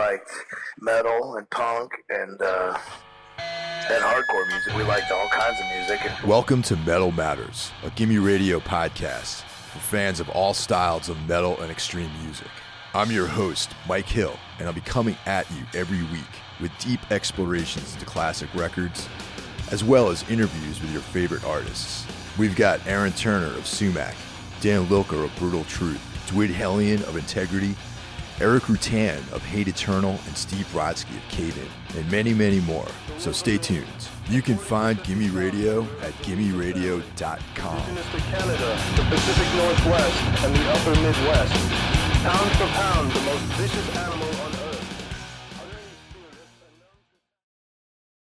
liked metal and punk and uh, and hardcore music. We liked all kinds of music. And Welcome to Metal Matters, a Gimme Radio podcast for fans of all styles of metal and extreme music. I'm your host, Mike Hill, and I'll be coming at you every week with deep explorations into classic records, as well as interviews with your favorite artists. We've got Aaron Turner of Sumac, Dan Lilker of Brutal Truth, Dwid Hellion of Integrity, Erik Rutan of Hate Eternal, and Steve Brodsky of Cave In, and many, many more. So stay tuned. You can find Gimme Radio at gimmeradio.com. The Pacific Northwest, and the upper Midwest. Pound for pound, the most vicious animal